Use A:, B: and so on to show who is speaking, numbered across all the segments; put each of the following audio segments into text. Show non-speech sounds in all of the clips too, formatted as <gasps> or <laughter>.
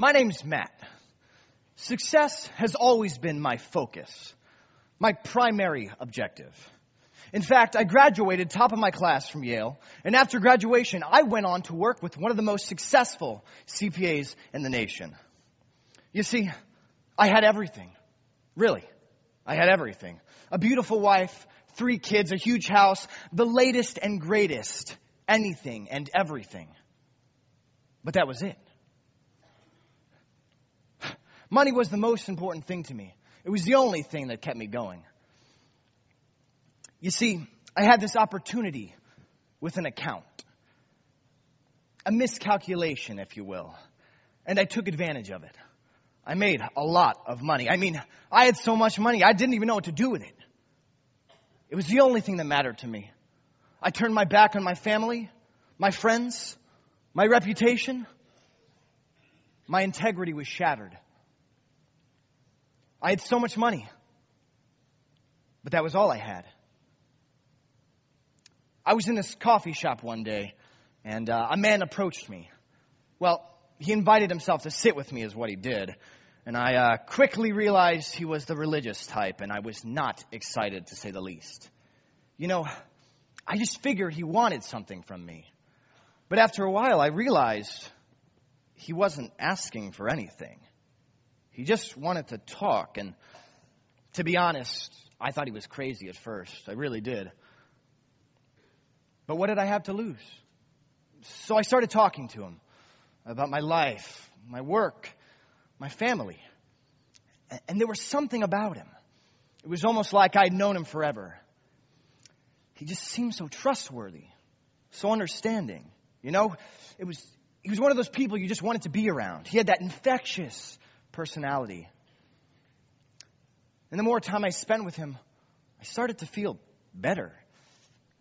A: My name's Matt. Success has always been my focus, my primary objective. In fact, I graduated top of my class from Yale, and after graduation, I went on to work with one of the most successful CPAs in the nation. You see, I had everything. Really. I had everything. A beautiful wife, three kids, a huge house, the latest and greatest, anything and everything. But that was it. Money was the most important thing to me. It was the only thing that kept me going. You see, I had this opportunity with an account, a miscalculation, if you will, and I took advantage of it. I made a lot of money. I mean, I had so much money, I didn't even know what to do with it. It was the only thing that mattered to me. I turned my back on my family, my friends, my reputation. My integrity was shattered. I had so much money, but that was all I had. I was in this coffee shop one day, and uh, a man approached me. Well, he invited himself to sit with me, is what he did. And I uh, quickly realized he was the religious type, and I was not excited to say the least. You know, I just figured he wanted something from me. But after a while, I realized he wasn't asking for anything. He just wanted to talk. And to be honest, I thought he was crazy at first. I really did. But what did I have to lose? So I started talking to him about my life, my work, my family. And there was something about him. It was almost like I'd known him forever. He just seemed so trustworthy, so understanding. You know, it was, he was one of those people you just wanted to be around. He had that infectious personality. And the more time I spent with him, I started to feel better,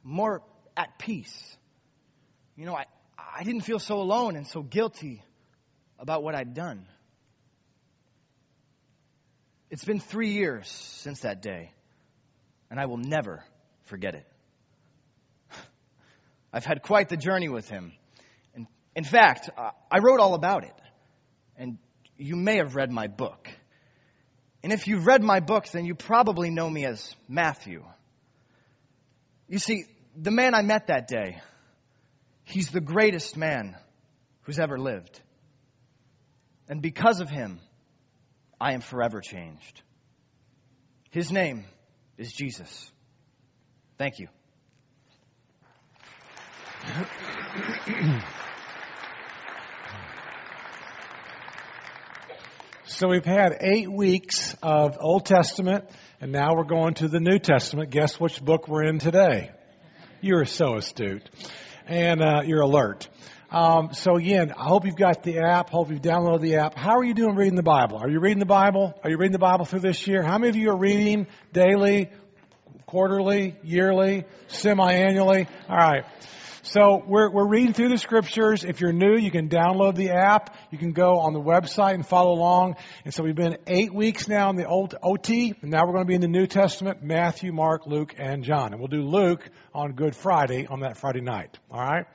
A: more at peace. You know, I, I didn't feel so alone and so guilty about what I'd done. It's been three years since that day, and I will never forget it. <sighs> I've had quite the journey with him. And in fact, I wrote all about it. And you may have read my book. And if you've read my book, then you probably know me as Matthew. You see, the man I met that day, he's the greatest man who's ever lived. And because of him, I am forever changed. His name is Jesus. Thank you. <clears throat>
B: So we've had eight weeks of Old Testament, and now we're going to the New Testament. Guess which book we're in today? You're so astute, and uh, you're alert. Um, so again, I hope you've got the app. Hope you've downloaded the app. How are you doing reading the Bible? Are you reading the Bible? Are you reading the Bible through this year? How many of you are reading daily, quarterly, yearly, semi-annually? All right. So we're, we're reading through the scriptures. If you're new, you can download the app. You can go on the website and follow along. And so we've been eight weeks now in the old OT, and now we're going to be in the New Testament, Matthew, Mark, Luke, and John. And we'll do Luke on Good Friday, on that Friday night. All right?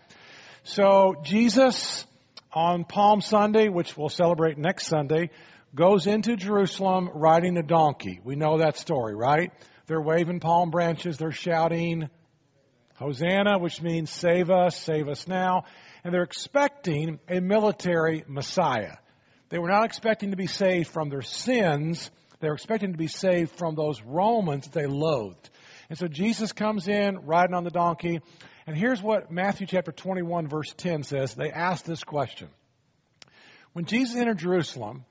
B: So Jesus on Palm Sunday, which we'll celebrate next Sunday, goes into Jerusalem riding a donkey. We know that story, right? They're waving palm branches, they're shouting, Hosanna, which means save us, save us now. And they're expecting a military Messiah. They were not expecting to be saved from their sins. They were expecting to be saved from those Romans that they loathed. And so Jesus comes in riding on the donkey. And here's what Matthew chapter 21 verse 10 says. They asked this question. When Jesus entered Jerusalem,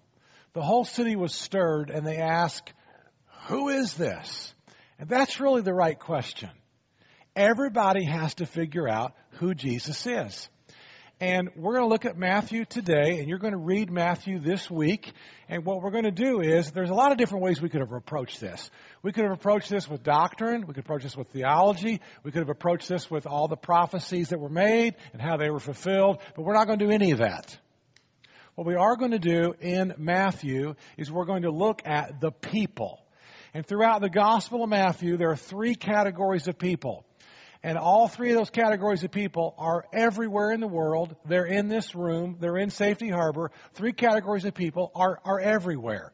B: the whole city was stirred and they asked, who is this? And that's really the right question. Everybody has to figure out who Jesus is. And we're going to look at Matthew today, and you're going to read Matthew this week. And what we're going to do is, there's a lot of different ways we could have approached this. We could have approached this with doctrine. We could approach this with theology. We could have approached this with all the prophecies that were made and how they were fulfilled. But we're not going to do any of that. What we are going to do in Matthew is we're going to look at the people. And throughout the Gospel of Matthew, there are three categories of people. And all three of those categories of people are everywhere in the world. They're in this room. They're in Safety Harbor. Three categories of people are, are everywhere.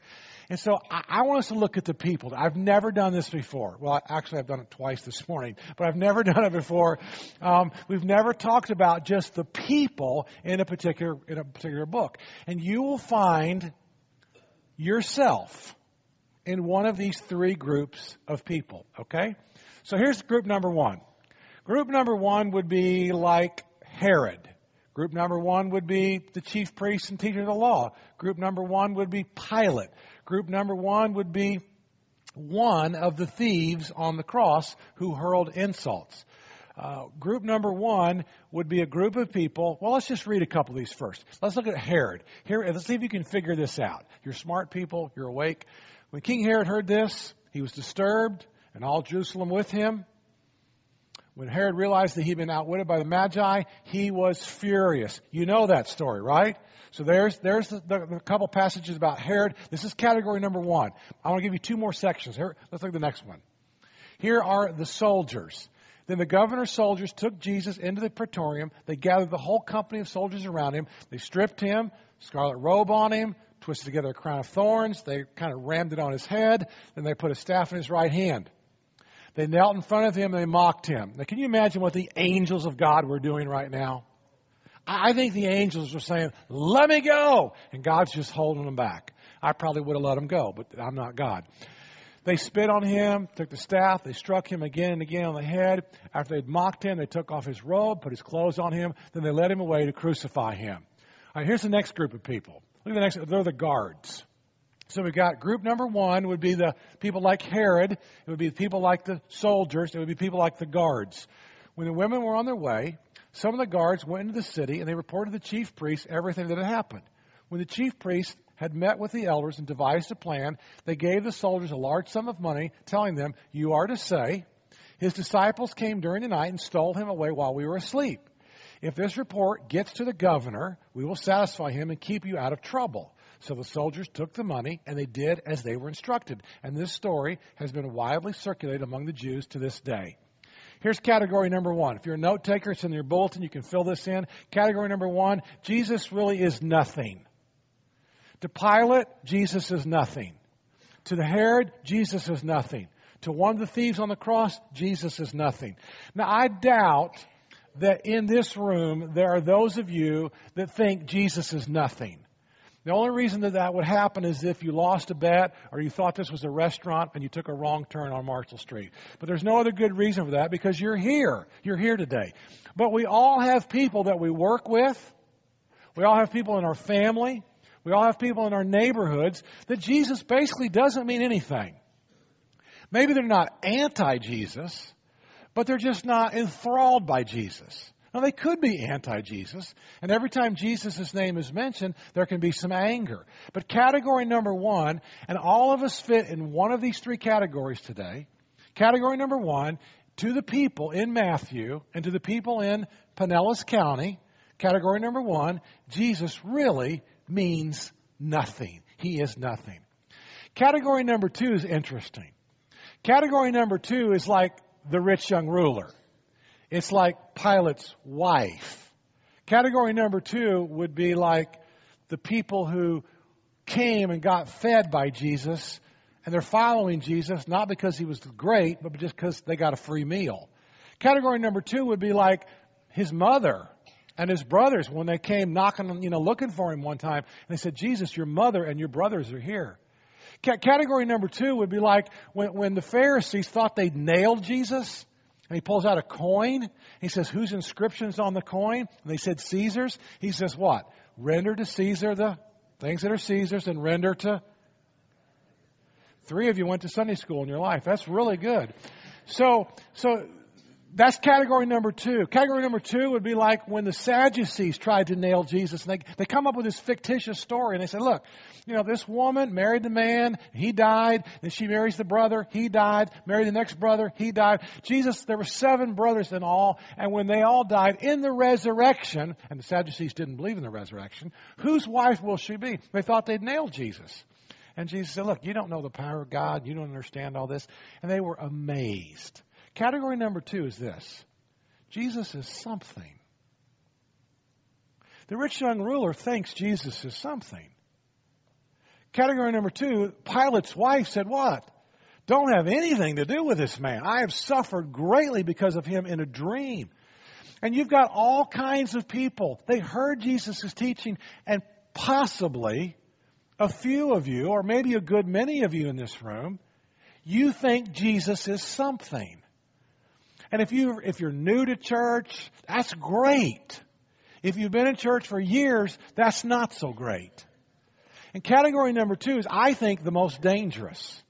B: And so I, I, want us to look at the people. I've never done this before. Well, actually, I've done it twice this morning, but I've never <laughs> done it before. Um, we've never talked about just the people in a particular in a particular book, and you will find yourself in one of these three groups of people. Okay, so here's group number one. Group number one would be like Herod. Group number one would be the chief priests and teachers of the law. Group number one would be Pilate. Group number one would be one of the thieves on the cross who hurled insults. Uh, group number one would be a group of people. Well, let's just read a couple of these first. Let's look at Herod. Here, let's see if you can figure this out. You're smart people. You're awake. When King Herod heard this, he was disturbed, and all Jerusalem with him. When Herod realized that he'd been outwitted by the Magi, he was furious. You know that story, right? So there's, there's the, the, the couple passages about Herod. This is category number one. I want to give you two more sections. Here, let's look at the next one. Here are the soldiers. Then the governor's soldiers took Jesus into the praetorium. They gathered the whole company of soldiers around him. They stripped him, scarlet robe on him, twisted together a crown of thorns. They kind of rammed it on his head. Then they put a staff in his right hand. They knelt in front of him and they mocked him. Now, can you imagine what the angels of God were doing right now? I think the angels were saying, Let me go! And God's just holding them back. I probably would have let them go, but I'm not God. They spit on him, took the staff, they struck him again and again on the head. After they'd mocked him, they took off his robe, put his clothes on him, then they led him away to crucify him. All right, here's the next group of people. Look at the next, they're the guards. So we've got group number one would be the people like Herod. It would be the people like the soldiers. It would be people like the guards. When the women were on their way, some of the guards went into the city and they reported to the chief priests everything that had happened. When the chief priests had met with the elders and devised a plan, they gave the soldiers a large sum of money, telling them, You are to say, His disciples came during the night and stole him away while we were asleep. If this report gets to the governor, we will satisfy him and keep you out of trouble. So the soldiers took the money and they did as they were instructed. And this story has been widely circulated among the Jews to this day. Here's category number one. If you're a note taker, it's in your bulletin. You can fill this in. Category number one Jesus really is nothing. To Pilate, Jesus is nothing. To the Herod, Jesus is nothing. To one of the thieves on the cross, Jesus is nothing. Now, I doubt that in this room there are those of you that think Jesus is nothing. The only reason that that would happen is if you lost a bet or you thought this was a restaurant and you took a wrong turn on Marshall Street. But there's no other good reason for that because you're here. You're here today. But we all have people that we work with. We all have people in our family. We all have people in our neighborhoods that Jesus basically doesn't mean anything. Maybe they're not anti Jesus, but they're just not enthralled by Jesus. Now, they could be anti Jesus, and every time Jesus' name is mentioned, there can be some anger. But category number one, and all of us fit in one of these three categories today. Category number one, to the people in Matthew and to the people in Pinellas County, category number one, Jesus really means nothing. He is nothing. Category number two is interesting. Category number two is like the rich young ruler. It's like Pilate's wife. Category number two would be like the people who came and got fed by Jesus and they're following Jesus not because he was great, but just because they got a free meal. Category number two would be like his mother and his brothers when they came knocking, you know, looking for him one time. And they said, Jesus, your mother and your brothers are here. Category number two would be like when, when the Pharisees thought they'd nailed Jesus and he pulls out a coin. He says, Whose inscription's on the coin? And they said, Caesar's. He says, What? Render to Caesar the things that are Caesar's and render to. Three of you went to Sunday school in your life. That's really good. So, so that's category number two. Category number two would be like when the Sadducees tried to nail Jesus. And they, they come up with this fictitious story and they say, look, you know, this woman married the man, he died, and she marries the brother, he died, married the next brother, he died. Jesus, there were seven brothers in all, and when they all died in the resurrection, and the Sadducees didn't believe in the resurrection, whose wife will she be? They thought they'd nailed Jesus. And Jesus said, look, you don't know the power of God, you don't understand all this. And they were amazed. Category number two is this Jesus is something. The rich young ruler thinks Jesus is something. Category number two, Pilate's wife said, What? Don't have anything to do with this man. I have suffered greatly because of him in a dream. And you've got all kinds of people. They heard Jesus' teaching, and possibly a few of you, or maybe a good many of you in this room, you think Jesus is something. And if you if you're new to church, that's great. If you've been in church for years, that's not so great. And category number two is, I think, the most dangerous.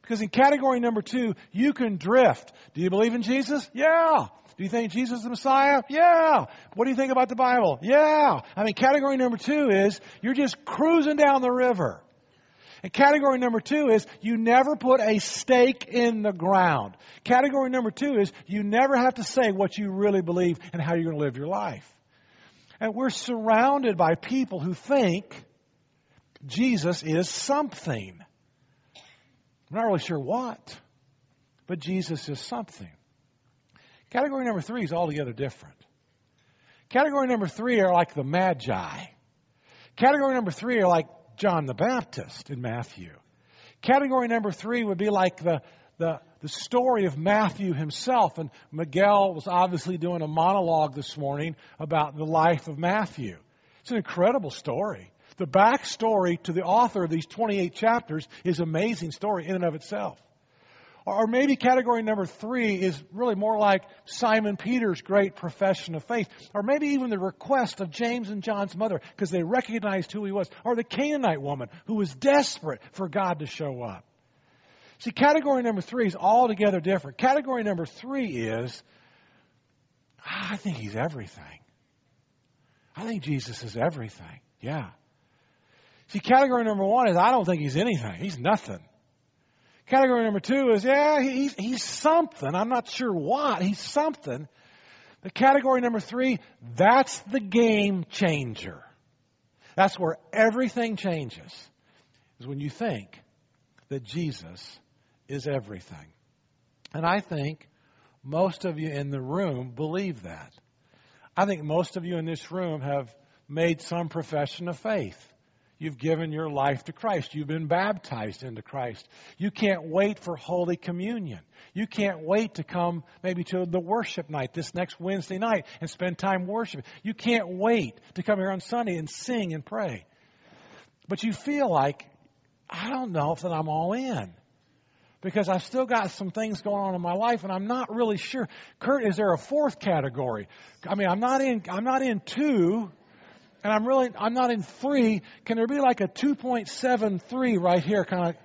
B: Because in category number two, you can drift. Do you believe in Jesus? Yeah. Do you think Jesus is the Messiah? Yeah. What do you think about the Bible? Yeah. I mean, category number two is you're just cruising down the river. And category number two is you never put a stake in the ground. Category number two is you never have to say what you really believe and how you're going to live your life. And we're surrounded by people who think Jesus is something. I'm not really sure what, but Jesus is something. Category number three is altogether different. Category number three are like the Magi. Category number three are like John the Baptist in Matthew. Category number three would be like the, the, the story of Matthew himself. And Miguel was obviously doing a monologue this morning about the life of Matthew. It's an incredible story. The backstory to the author of these 28 chapters is an amazing story in and of itself. Or maybe category number three is really more like Simon Peter's great profession of faith. Or maybe even the request of James and John's mother because they recognized who he was. Or the Canaanite woman who was desperate for God to show up. See, category number three is altogether different. Category number three is, ah, I think he's everything. I think Jesus is everything. Yeah. See, category number one is, I don't think he's anything. He's nothing. Category number two is, yeah, he's, he's something. I'm not sure what. He's something. The category number three, that's the game changer. That's where everything changes, is when you think that Jesus is everything. And I think most of you in the room believe that. I think most of you in this room have made some profession of faith. You've given your life to Christ. You've been baptized into Christ. You can't wait for Holy Communion. You can't wait to come maybe to the worship night this next Wednesday night and spend time worshiping. You can't wait to come here on Sunday and sing and pray. But you feel like, I don't know if that I'm all in. Because I've still got some things going on in my life and I'm not really sure. Kurt, is there a fourth category? I mean, I'm not in, I'm not in two and I'm really, I'm not in three. Can there be like a 2.73 right here? Kind of,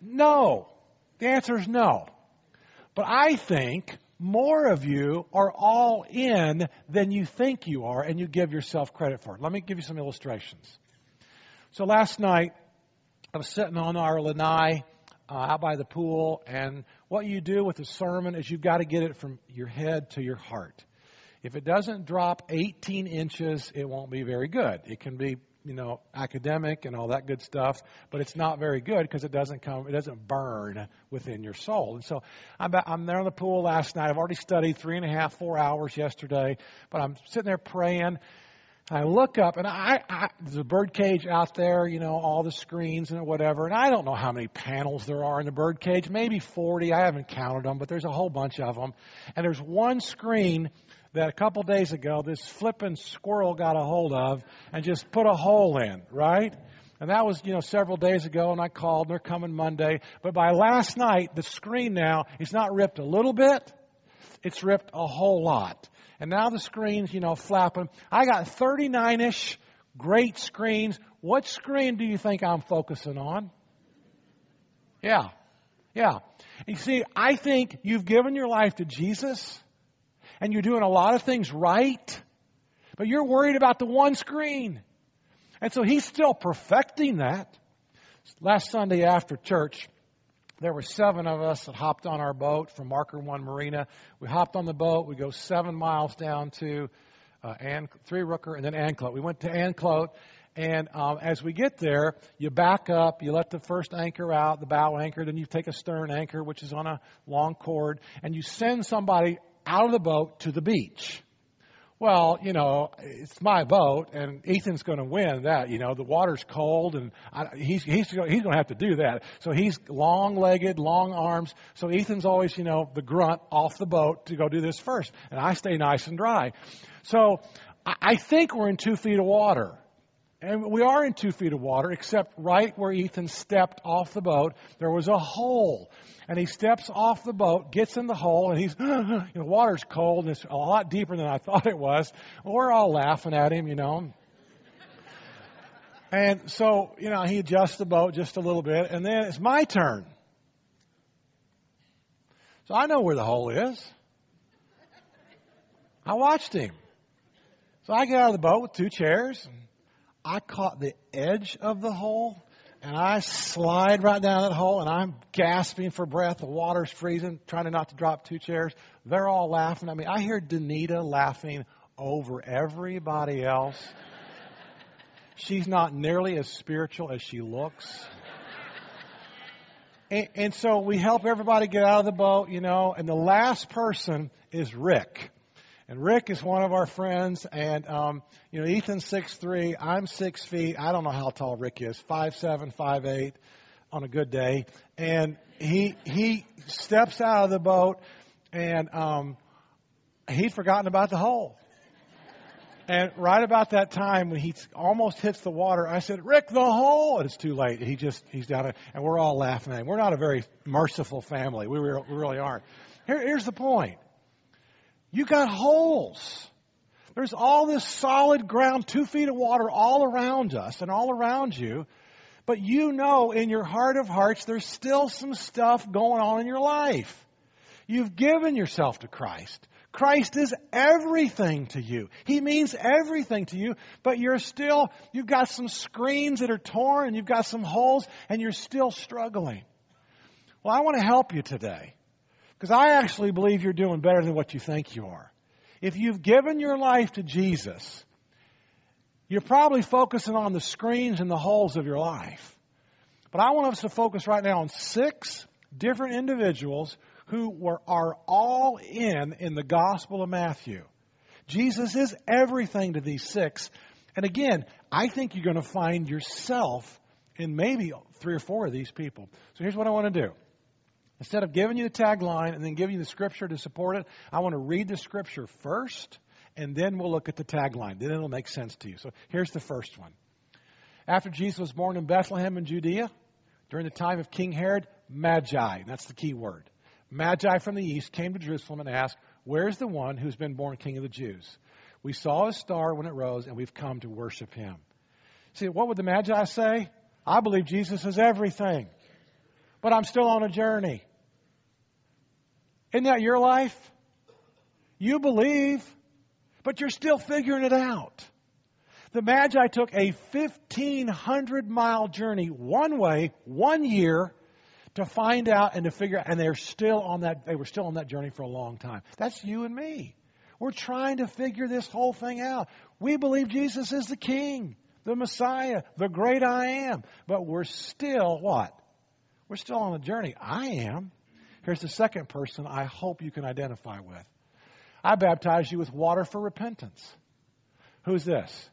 B: no. The answer is no. But I think more of you are all in than you think you are, and you give yourself credit for it. Let me give you some illustrations. So last night, I was sitting on our lanai uh, out by the pool, and what you do with a sermon is you've got to get it from your head to your heart. If it doesn't drop 18 inches, it won't be very good. It can be, you know, academic and all that good stuff, but it's not very good because it doesn't come, it doesn't burn within your soul. And so I'm, I'm there in the pool last night. I've already studied three and a half, four hours yesterday, but I'm sitting there praying. I look up and I, I there's a bird cage out there, you know, all the screens and whatever. And I don't know how many panels there are in the bird cage, maybe 40. I haven't counted them, but there's a whole bunch of them. And there's one screen that a couple days ago this flippin' squirrel got a hold of and just put a hole in, right? And that was, you know, several days ago, and I called, and they're coming Monday. But by last night, the screen now is not ripped a little bit, it's ripped a whole lot. And now the screen's, you know, flapping. I got 39 ish great screens. What screen do you think I'm focusing on? Yeah. Yeah. You see, I think you've given your life to Jesus and you're doing a lot of things right, but you're worried about the one screen. And so he's still perfecting that. Last Sunday after church, there were seven of us that hopped on our boat from Marker One Marina. We hopped on the boat. We go seven miles down to uh, Three Rooker and then Anclote. We went to Anclote, and um, as we get there, you back up, you let the first anchor out, the bow anchor, then you take a stern anchor, which is on a long cord, and you send somebody out of the boat to the beach. Well, you know, it's my boat, and Ethan's going to win that. You know, the water's cold, and I, he's he's he's going to have to do that. So he's long-legged, long arms. So Ethan's always, you know, the grunt off the boat to go do this first, and I stay nice and dry. So I, I think we're in two feet of water. And we are in two feet of water, except right where Ethan stepped off the boat, there was a hole. And he steps off the boat, gets in the hole, and he's, <gasps> you know, water's cold, and it's a lot deeper than I <laughs> thought it was. We're all laughing at him, you know. And so, you know, he adjusts the boat just a little bit, and then it's my turn. So I know where the hole is. I watched him. So I get out of the boat with two chairs, and I caught the edge of the hole and I slide right down that hole and I'm gasping for breath. The water's freezing, trying not to drop two chairs. They're all laughing at me. I hear Danita laughing over everybody else. She's not nearly as spiritual as she looks. And, and, so we help everybody get out of the boat, you know, and the last person is Rick. And Rick is one of our friends, and um, you know Ethan's six three. I'm six feet. I don't know how tall Rick is. Five seven, five eight, on a good day. And he he steps out of the boat, and um, he'd forgotten about the hole. And right about that time when he almost hits the water, I said, "Rick, the hole!" And it's too late. He just he's down, and we're all laughing at him. We're not a very merciful family. We really aren't. Here, here's the point. You got holes. There's all this solid ground, two feet of water all around us and all around you. But you know in your heart of hearts there's still some stuff going on in your life. You've given yourself to Christ. Christ is everything to you. He means everything to you, but you're still, you've got some screens that are torn and you've got some holes and you're still struggling. Well, I want to help you today. Because I actually believe you're doing better than what you think you are. If you've given your life to Jesus, you're probably focusing on the screens and the holes of your life. But I want us to focus right now on six different individuals who were, are all in in the Gospel of Matthew. Jesus is everything to these six. And again, I think you're going to find yourself in maybe three or four of these people. So here's what I want to do. Instead of giving you the tagline and then giving you the scripture to support it, I want to read the scripture first, and then we'll look at the tagline. Then it'll make sense to you. So here's the first one. After Jesus was born in Bethlehem in Judea, during the time of King Herod, Magi, that's the key word. Magi from the east came to Jerusalem and asked, Where's the one who's been born King of the Jews? We saw his star when it rose, and we've come to worship him. See, what would the Magi say? I believe Jesus is everything, but I'm still on a journey. Isn't that your life? You believe, but you're still figuring it out. The Magi took a 1,500 mile journey one way, one year, to find out and to figure out, and they're still on that, they were still on that journey for a long time. That's you and me. We're trying to figure this whole thing out. We believe Jesus is the King, the Messiah, the great I am, but we're still what? We're still on a journey. I am. Here's the second person I hope you can identify with. I baptize you with water for repentance. Who's this?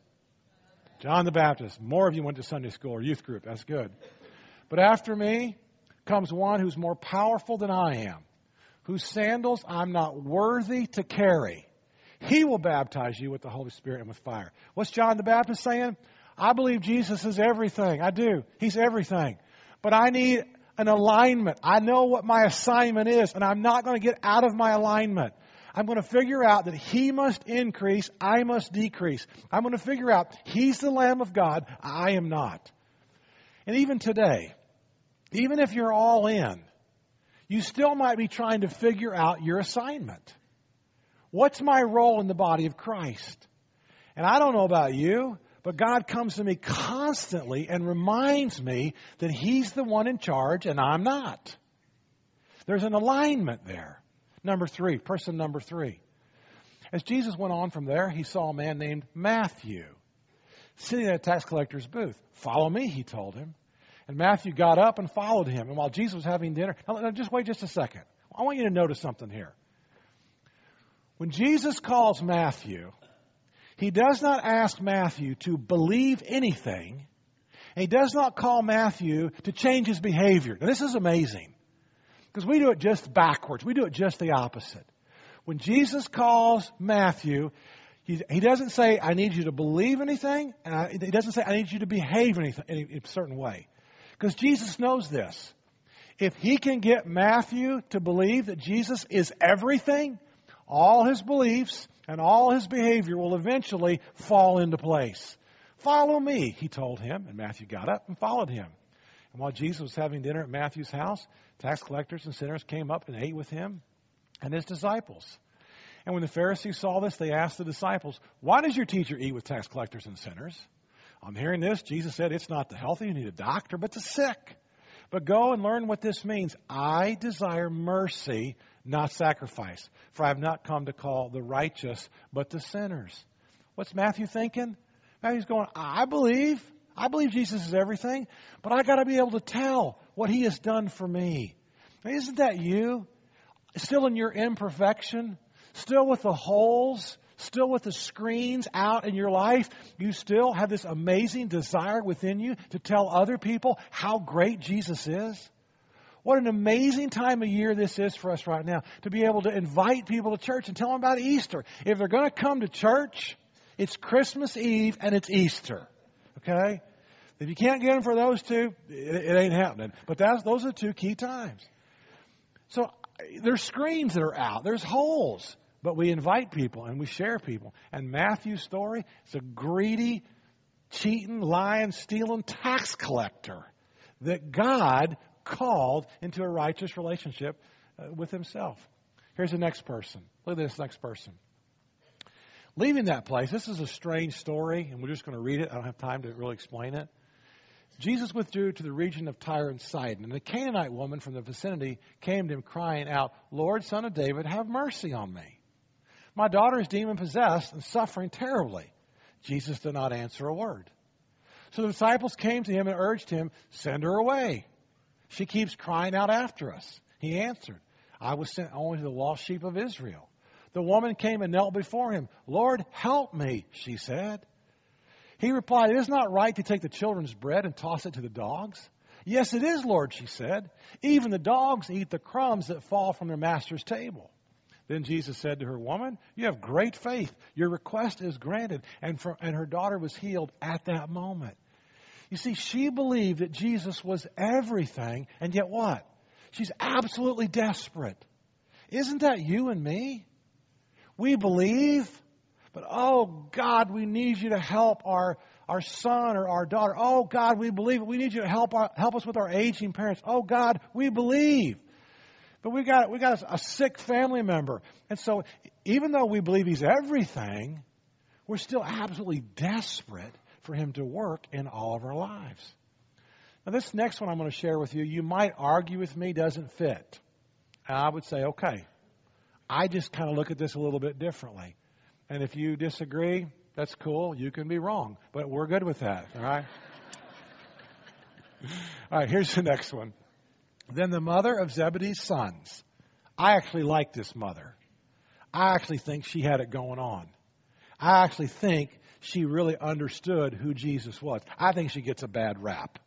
B: John the Baptist. More of you went to Sunday school or youth group. That's good. But after me comes one who's more powerful than I am, whose sandals I'm not worthy to carry. He will baptize you with the Holy Spirit and with fire. What's John the Baptist saying? I believe Jesus is everything. I do. He's everything. But I need an alignment. I know what my assignment is, and I'm not going to get out of my alignment. I'm going to figure out that He must increase, I must decrease. I'm going to figure out He's the Lamb of God, I am not. And even today, even if you're all in, you still might be trying to figure out your assignment. What's my role in the body of Christ? And I don't know about you, but God comes to me constantly and reminds me that He's the one in charge and I'm not. There's an alignment there. Number three, person number three. As Jesus went on from there, he saw a man named Matthew sitting at a tax collector's booth. Follow me, he told him. And Matthew got up and followed him. And while Jesus was having dinner, now, just wait just a second. I want you to notice something here. When Jesus calls Matthew, he does not ask Matthew to believe anything. He does not call Matthew to change his behavior. Now, this is amazing because we do it just backwards. We do it just the opposite. When Jesus calls Matthew, he, he doesn't say, I need you to believe anything, I, he doesn't say, I need you to behave anything, in a certain way. Because Jesus knows this. If he can get Matthew to believe that Jesus is everything, all his beliefs and all his behavior will eventually fall into place. Follow me, he told him, and Matthew got up and followed him. And while Jesus was having dinner at Matthew's house, tax collectors and sinners came up and ate with him and his disciples. And when the Pharisees saw this, they asked the disciples, Why does your teacher eat with tax collectors and sinners? On hearing this, Jesus said, It's not the healthy who need a doctor, but the sick. But go and learn what this means. I desire mercy, not sacrifice. For I have not come to call the righteous, but the sinners. What's Matthew thinking? Matthew's going, I believe. I believe Jesus is everything, but I got to be able to tell what he has done for me. Isn't that you? Still in your imperfection? Still with the holes? Still with the screens out in your life? You still have this amazing desire within you to tell other people how great Jesus is? What an amazing time of year this is for us right now to be able to invite people to church and tell them about Easter. If they're going to come to church, it's Christmas Eve and it's Easter. Okay? If you can't get them for those two, it, it ain't happening. But that's, those are two key times. So there's screens that are out. There's holes. But we invite people and we share people. And Matthew's story is a greedy, cheating, lying, stealing tax collector that God called into a righteous relationship uh, with himself. Here's the next person. Look at this next person. Leaving that place, this is a strange story, and we're just going to read it. I don't have time to really explain it. Jesus withdrew to the region of Tyre and Sidon, and a Canaanite woman from the vicinity came to him crying out, Lord, son of David, have mercy on me. My daughter is demon possessed and suffering terribly. Jesus did not answer a word. So the disciples came to him and urged him, Send her away. She keeps crying out after us. He answered, I was sent only to the lost sheep of Israel. The woman came and knelt before him. Lord, help me, she said. He replied, It is not right to take the children's bread and toss it to the dogs. Yes, it is, Lord, she said. Even the dogs eat the crumbs that fall from their master's table. Then Jesus said to her, Woman, you have great faith. Your request is granted. And, for, and her daughter was healed at that moment. You see, she believed that Jesus was everything, and yet what? She's absolutely desperate. Isn't that you and me? We believe, but oh God, we need you to help our, our son or our daughter. Oh God, we believe. We need you to help our, help us with our aging parents. Oh God, we believe. But we got we got a sick family member. And so even though we believe he's everything, we're still absolutely desperate for him to work in all of our lives. Now this next one I'm going to share with you, you might argue with me doesn't fit. And I would say, okay, I just kind of look at this a little bit differently. And if you disagree, that's cool. You can be wrong. But we're good with that, all right? <laughs> all right, here's the next one. Then the mother of Zebedee's sons. I actually like this mother. I actually think she had it going on. I actually think she really understood who Jesus was. I think she gets a bad rap.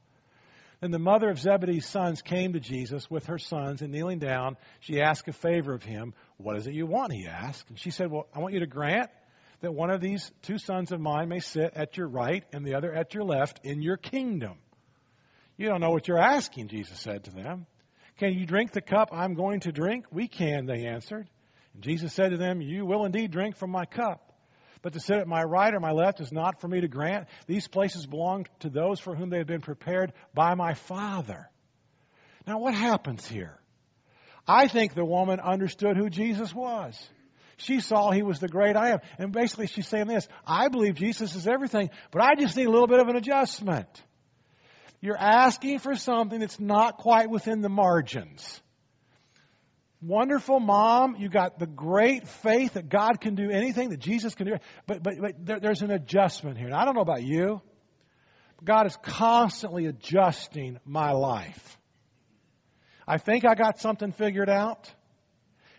B: Then the mother of Zebedee's sons came to Jesus with her sons, and kneeling down, she asked a favor of him. What is it you want? He asked. And she said, Well, I want you to grant that one of these two sons of mine may sit at your right and the other at your left in your kingdom. You don't know what you're asking, Jesus said to them. Can you drink the cup I'm going to drink? We can, they answered. And Jesus said to them, You will indeed drink from my cup. But to sit at my right or my left is not for me to grant. These places belong to those for whom they have been prepared by my Father. Now, what happens here? I think the woman understood who Jesus was. She saw he was the great I am. And basically, she's saying this I believe Jesus is everything, but I just need a little bit of an adjustment. You're asking for something that's not quite within the margins wonderful mom. You got the great faith that God can do anything, that Jesus can do. But, but, but there, there's an adjustment here. I don't know about you. God is constantly adjusting my life. I think I got something figured out.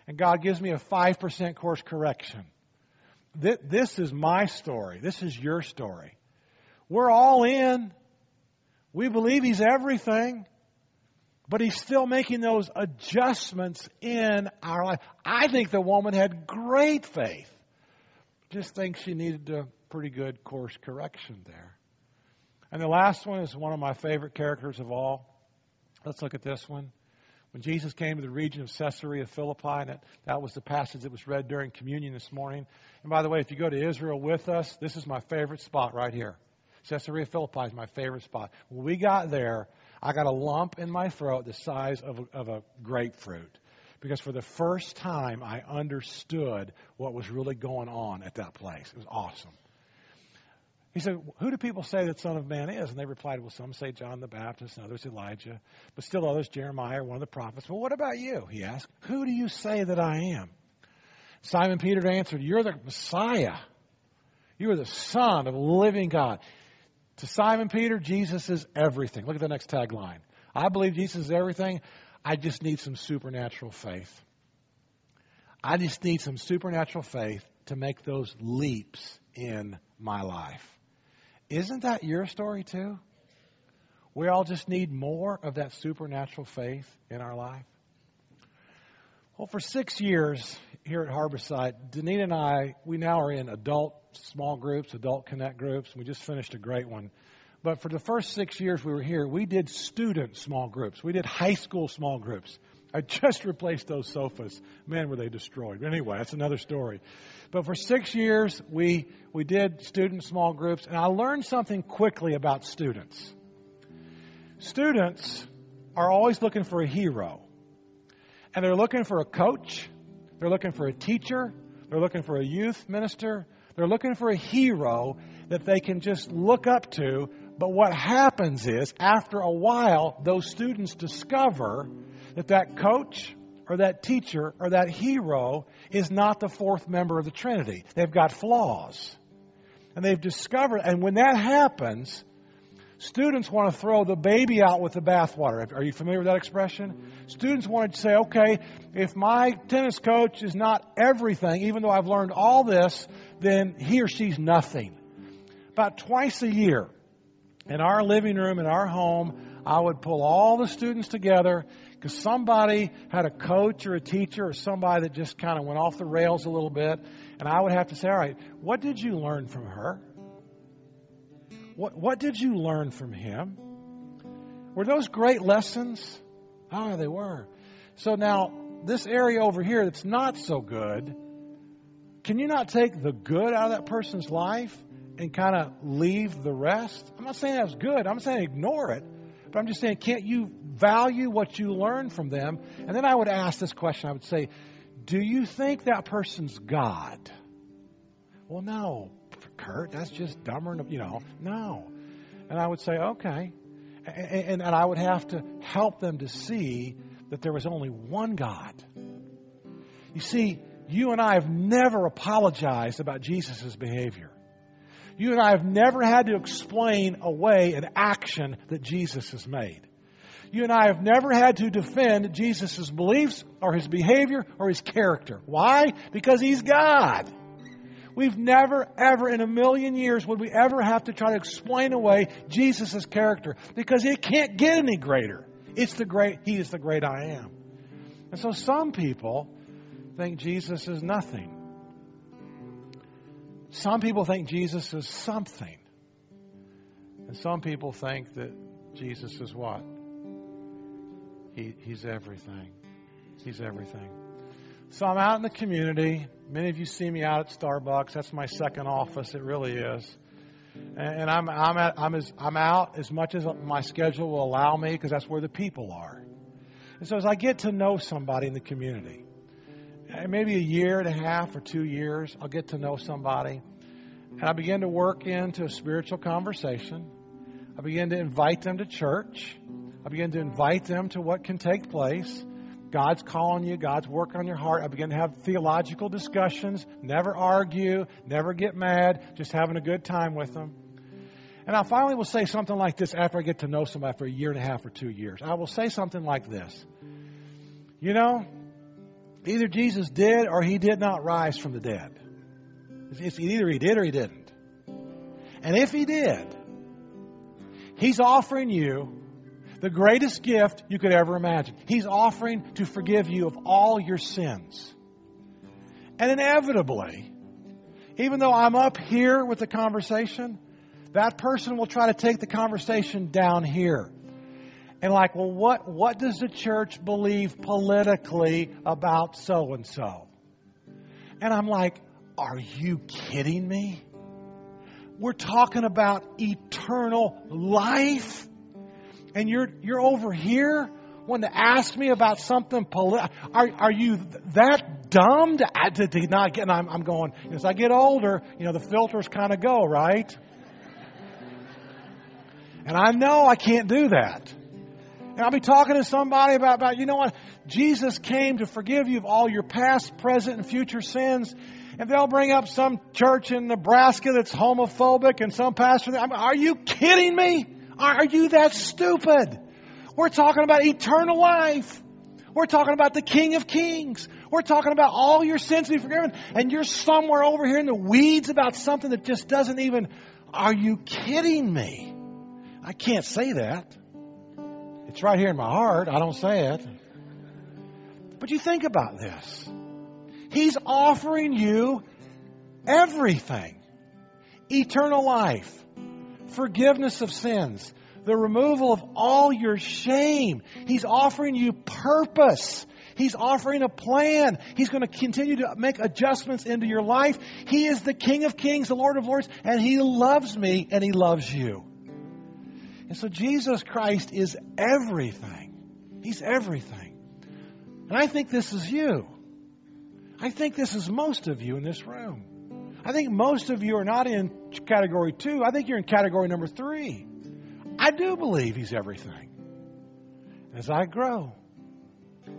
B: and God gives me a 5% course correction. This is my story. This is your story. We're all in. We believe He's everything, but He's still making those adjustments in our life. I think the woman had great faith. Just think she needed a pretty good course correction there. And the last one is one of my favorite characters of all. Let's look at this one. When Jesus came to the region of Caesarea Philippi, and that, that was the passage that was read during communion this morning. And by the way, if you go to Israel with us, this is my favorite spot right here. Caesarea Philippi is my favorite spot. When we got there, I got a lump in my throat the size of a, of a grapefruit. Because for the first time, I understood what was really going on at that place. It was awesome. He said, Who do people say that Son of Man is? And they replied, Well, some say John the Baptist, and others Elijah, but still others Jeremiah, one of the prophets. Well, what about you? He asked. Who do you say that I am? Simon Peter answered, You're the Messiah. You are the Son of the living God. To Simon Peter, Jesus is everything. Look at the next tagline. I believe Jesus is everything. I just need some supernatural faith. I just need some supernatural faith to make those leaps in my life. Isn't that your story too? We all just need more of that supernatural faith in our life. Well, for six years here at Harborside, Danita and I, we now are in adult small groups, adult connect groups. We just finished a great one. But for the first six years we were here, we did student small groups. We did high school small groups. I <laughs> just replaced those sofas. Man, were they destroyed. Anyway, that's another story. But for six years, we, we did student small groups, and I learned something quickly about students. Students are always looking for a hero. And they're looking for a coach, they're looking for a teacher, they're looking for a youth minister, they're looking for a hero that they can just look up to. But what happens is, after a while, those students discover that that coach or that teacher or that hero is not the fourth member of the Trinity. They've got flaws. And they've discovered, and when that happens, students want to throw the baby out with the bathwater. Are you familiar with that expression? Students want to say, okay, if my tennis coach is not everything, even though I've learned all this, then he or she's nothing. About twice a year, in our living room, in our home, I would pull all the students together because somebody had a coach or a teacher or somebody that just kind of went off the rails a little bit. And I would have to say, all right, what did you learn from her? What, what did you learn from him? Were those great lessons? Oh, they were. So now, this area over here that's not so good, can you not take the good out of that person's life and kind of leave the rest? I'm not saying that's good. I'm saying ignore it. But I'm just saying, can't you value what you learn from them? And then I would ask this question I would say, do you think that person's God? Well, no, Kurt, that's just dumber, you know, no. And I would say, okay. And, and, and I would have to help them to see that there was only one God. You see, you and I have never apologized about Jesus' behavior. You and I have never had to explain away an action that Jesus has made. You and I have never had to defend Jesus' beliefs or his behavior or his character. Why? Because he's God. We've never, ever in a million years would we ever have to try to explain away Jesus' character because it can't get any greater. It's the great, he is the great I am. And so some people think Jesus is nothing. Some people think Jesus is something. And some people think that Jesus is what? He, he's everything. He's everything. So I'm out in the community. Many of you see me out at Starbucks. That's my second office. It really is. And, and I'm I'm at, I'm as I'm out as much as my schedule will allow me because that's where the people are. And so as I get to know somebody in the community, eh, maybe a year and a half or two years, I'll get to know somebody. And I begin to work into a spiritual conversation. I begin to invite them to church. I begin to invite them to what can take place. God's calling you, God's working on your heart. I begin to have theological discussions, never argue, never get mad, just having a good time with them. And I finally will say something like this after I get to know somebody for a year and a half or two years. I will say something like this You know, Either Jesus did or he did not rise from the dead. It's either he did or he didn't. And if he did, he's offering you the greatest gift you could ever imagine. He's offering to forgive you of all your sins. And inevitably, even though I'm up here with the conversation, that person will try to take the conversation down here. And like, well, what, what does the church believe politically about so and so? And I'm like, are you kidding me? We're talking about eternal life. And you're, you're over here wanting to ask me about something political. Are, are you that dumb to, to, to not get, and I'm, I'm going, as I get older, you know, the filters kind of go, right? And I know I can't do that. And I'll be talking to somebody about, about, you know what? Jesus came to forgive you of all your past, present, and future sins. And they'll bring up some church in Nebraska that's homophobic and some pastor. I are you kidding me? Are you that stupid? We're talking about eternal life. We're talking about the King of Kings. We're talking about all your sins to be forgiven. And you're somewhere over here in the weeds about something that just doesn't even. Are you kidding me? I can't say that. It's right here in my heart. I don't say it. But you think about this. He's offering you everything eternal life, forgiveness of sins, the removal of all your shame. He's offering you purpose. He's offering a plan. He's going to continue to make adjustments into your life. He is the King of Kings, the Lord of Lords, and He loves me and He loves you. And so Jesus Christ is everything. He's everything. And I think this is you. I think this is most of you in this room. I think most of you are not in category two. I think you're in category number three. I do believe He's everything. As I grow,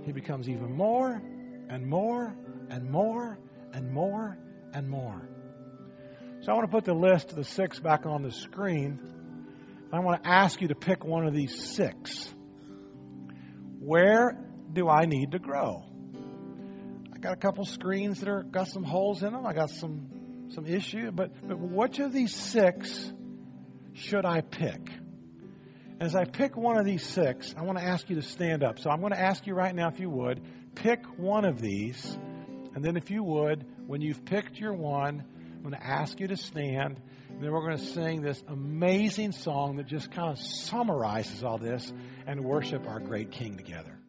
B: He becomes even more and more and more and more and more. So I want to put the list of the six back on the screen. I want to ask you to pick one of these six. Where do I need to grow? I got a couple screens that are got some holes in them. I got some some issue, but but which of these six should I pick? As I pick one of these six, I want to ask you to stand up. So I'm going to ask you right now, if you would, pick one of these, and then if you would, when you've picked your one, I'm going to ask you to stand. And then we're going to sing this amazing song that just kind of summarizes all this and worship our great King together.